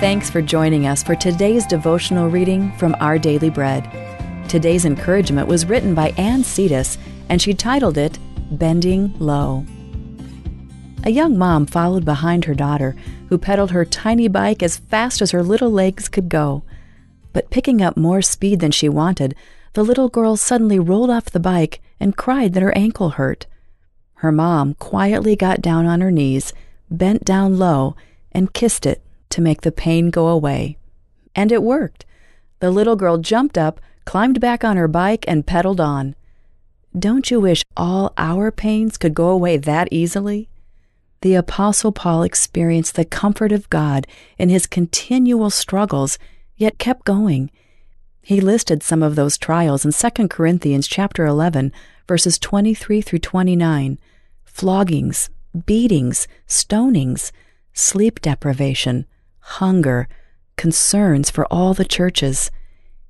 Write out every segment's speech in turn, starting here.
Thanks for joining us for today's devotional reading from Our Daily Bread. Today's encouragement was written by Anne Cetas, and she titled it Bending Low. A young mom followed behind her daughter, who pedaled her tiny bike as fast as her little legs could go. But picking up more speed than she wanted, the little girl suddenly rolled off the bike and cried that her ankle hurt. Her mom quietly got down on her knees, bent down low, and kissed it to make the pain go away. And it worked. The little girl jumped up, climbed back on her bike, and pedaled on. Don't you wish all our pains could go away that easily? The Apostle Paul experienced the comfort of God in his continual struggles, yet kept going. He listed some of those trials in 2 Corinthians chapter 11, verses 23 through 29 floggings, beatings, stonings, sleep deprivation, hunger, concerns for all the churches.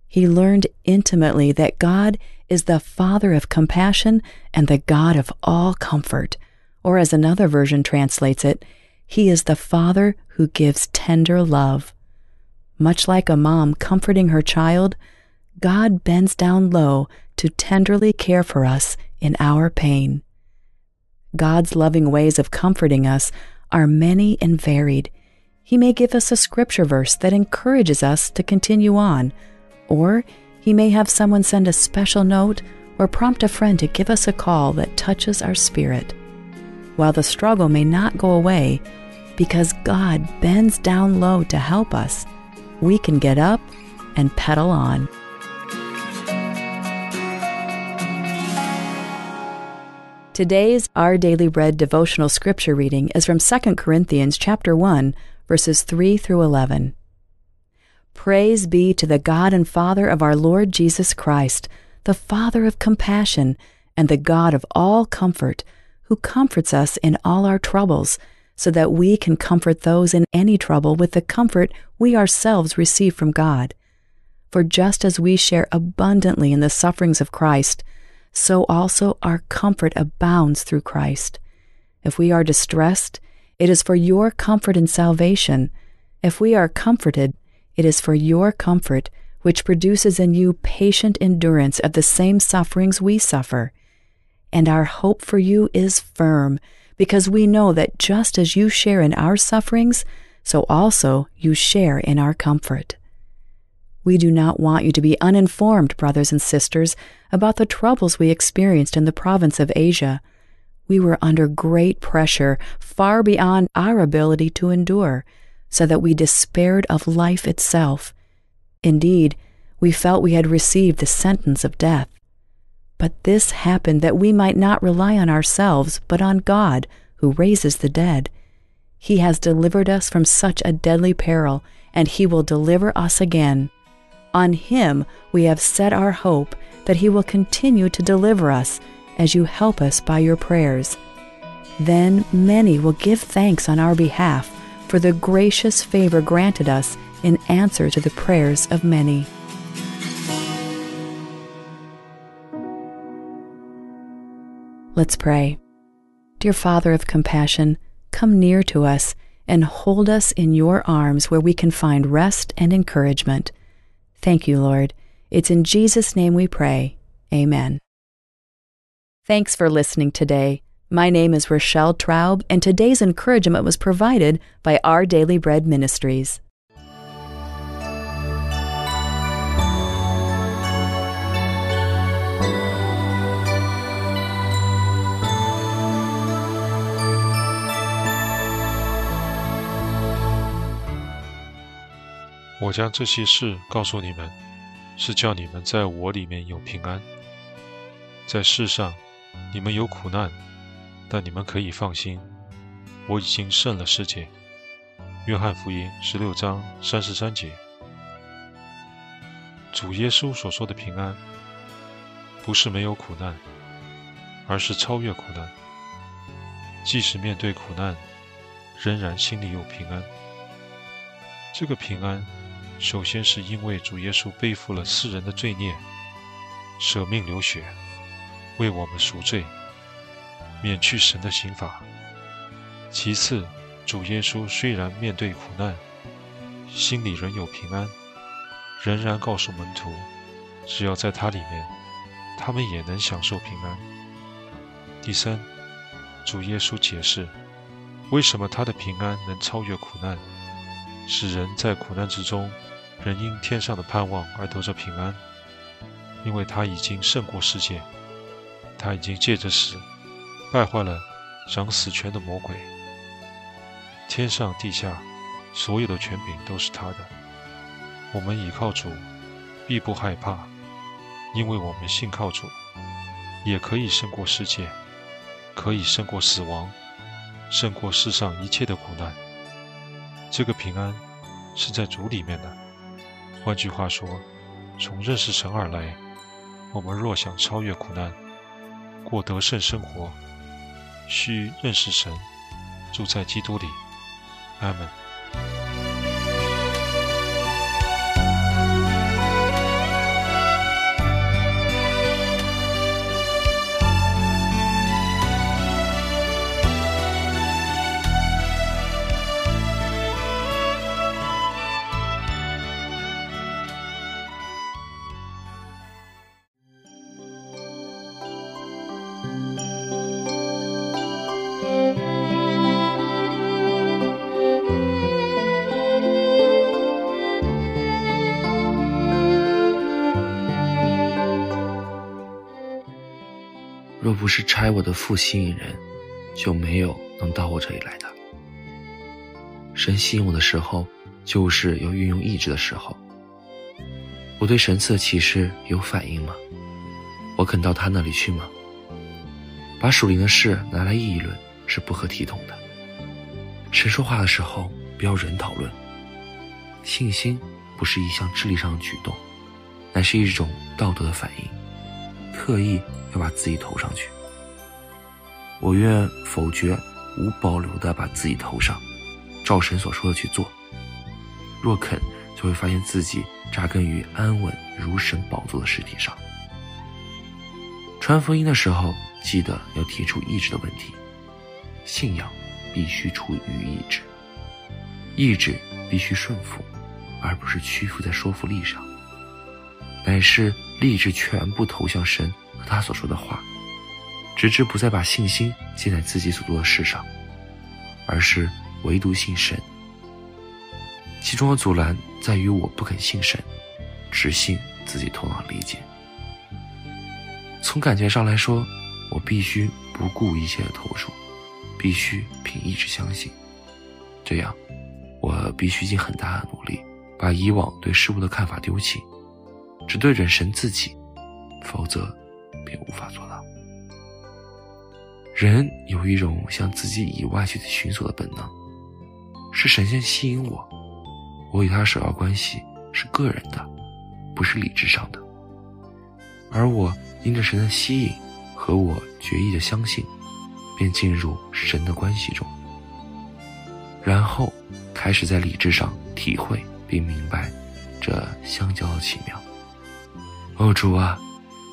He learned intimately that God is the Father of compassion and the God of all comfort. Or, as another version translates it, He is the Father who gives tender love. Much like a mom comforting her child, God bends down low to tenderly care for us in our pain. God's loving ways of comforting us are many and varied. He may give us a scripture verse that encourages us to continue on, or He may have someone send a special note or prompt a friend to give us a call that touches our spirit. While the struggle may not go away, because God bends down low to help us, we can get up and pedal on. Today's Our Daily Bread devotional scripture reading is from 2 Corinthians chapter 1, verses 3 through 11. Praise be to the God and Father of our Lord Jesus Christ, the Father of compassion and the God of all comfort, who comforts us in all our troubles, so that we can comfort those in any trouble with the comfort we ourselves receive from God. For just as we share abundantly in the sufferings of Christ, so also our comfort abounds through Christ. If we are distressed, it is for your comfort and salvation. If we are comforted, it is for your comfort, which produces in you patient endurance of the same sufferings we suffer. And our hope for you is firm, because we know that just as you share in our sufferings, so also you share in our comfort. We do not want you to be uninformed, brothers and sisters, about the troubles we experienced in the province of Asia. We were under great pressure, far beyond our ability to endure, so that we despaired of life itself. Indeed, we felt we had received the sentence of death. But this happened that we might not rely on ourselves, but on God, who raises the dead. He has delivered us from such a deadly peril, and He will deliver us again. On Him we have set our hope that He will continue to deliver us as you help us by your prayers. Then many will give thanks on our behalf for the gracious favor granted us in answer to the prayers of many. Let's pray. Dear Father of compassion, come near to us and hold us in your arms where we can find rest and encouragement. Thank you, Lord. It's in Jesus' name we pray. Amen. Thanks for listening today. My name is Rochelle Traub, and today's encouragement was provided by Our Daily Bread Ministries. 我将这些事告诉你们，是叫你们在我里面有平安。在世上， 你们有苦难，但你们可以放心，我已经胜了世界。约翰福音十六章三十三节。主耶稣所说的平安，不是没有苦难，而是超越苦难。即使面对苦难，仍然心里有平安。这个平安。首先是因为主耶稣背负了世人的罪孽，舍命流血，为我们赎罪，免去神的刑罚。其次，主耶稣虽然面对苦难，心里仍有平安，仍然告诉门徒，只要在他里面，他们也能享受平安。第三，主耶稣解释，为什么他的平安能超越苦难，使人在苦难之中，仍因天上的盼望而得着平安，因为他已经胜过世界，他已经借着死，败坏了掌死权的魔鬼。天上地下，所有的权柄都是他的。我们倚靠主，必不害怕，因为我们信靠主，也可以胜过世界，可以胜过死亡，胜过世上一切的苦难。这个平安是在主里面的。换句话说，从认识神而来，我们若想超越苦难，过得胜生活，需认识神，住在基督里。阿门。不是拆我的父吸引人，就没有能到我这里来的。神吸引我的时候，就是要运用意志的时候。我对神赐的启示有反应吗？我肯到他那里去吗？把属灵的事拿来议论是不合体统的。神说话的时候，不要人讨论。信心不是一项智力上的举动，乃是一种道德的反应，特意。要把自己投上去，我愿否决，无保留的把自己投上，照神所说的去做。若肯，就会发现自己扎根于安稳如神宝座的实体上。传福音的时候，记得要提出意志的问题。信仰必须出于意志，意志必须顺服，而不是屈服在说服力上，乃是立志全部投向神。和他所说的话，直至不再把信心建在自己所做的事上，而是唯独信神。其中的阻拦在于我不肯信神，只信自己头脑理解。从感觉上来说，我必须不顾一切的投入，必须凭意志相信。这样，我必须尽很大的努力，把以往对事物的看法丢弃，只对准神自己，否则。便无法做到。人有一种向自己以外去寻索的本能，是神仙吸引我，我与他首要关系是个人的，不是理智上的。而我因着神的吸引和我决意的相信，便进入神的关系中，然后开始在理智上体会并明白这相交的奇妙。哦，主啊！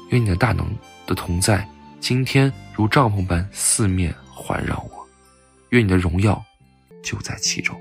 愿你的大能的同在，今天如帐篷般四面环绕我。愿你的荣耀就在其中。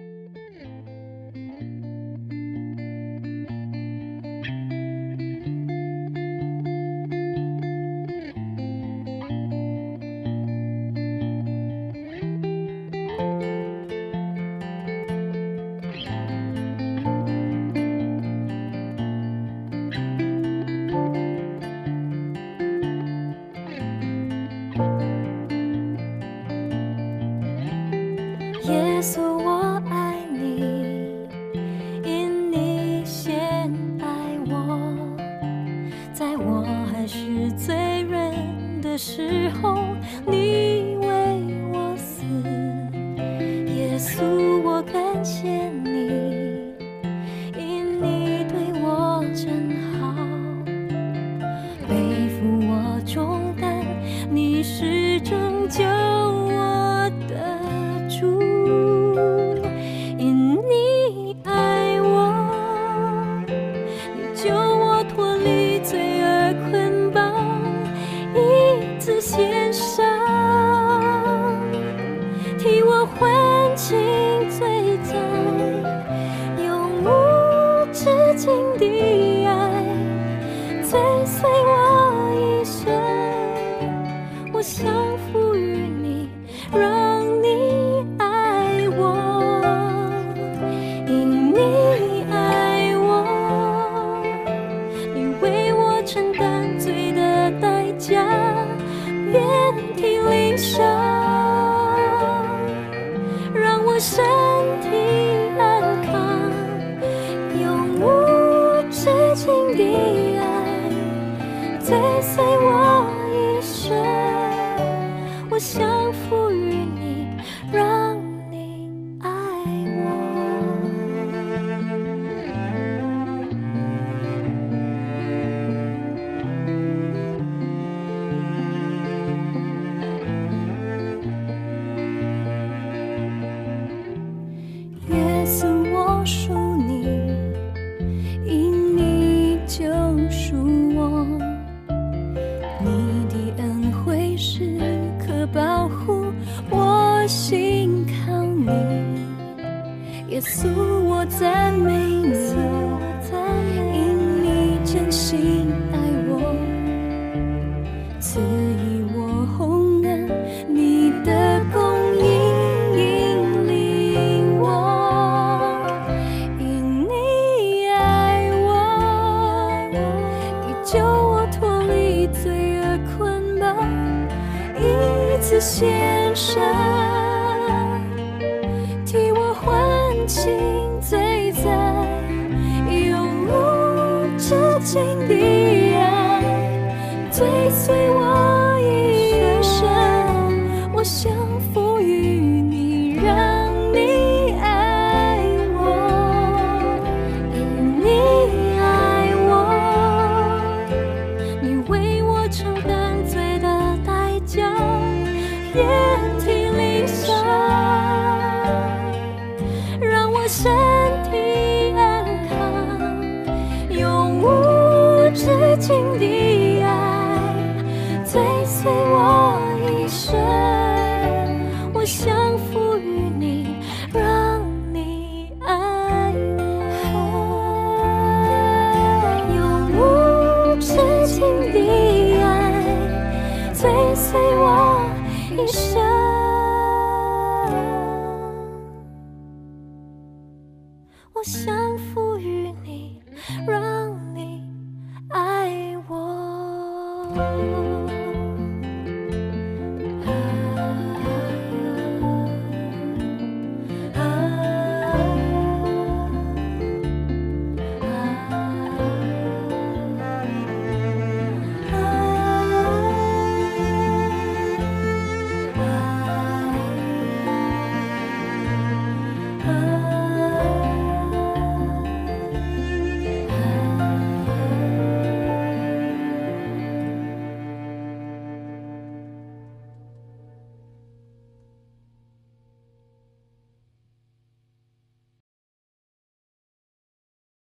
想赋予你，让你爱我，因你爱我，你为我承担罪的代价，遍体鳞伤，让我身体安康，永无止境的爱，最深。说追随我。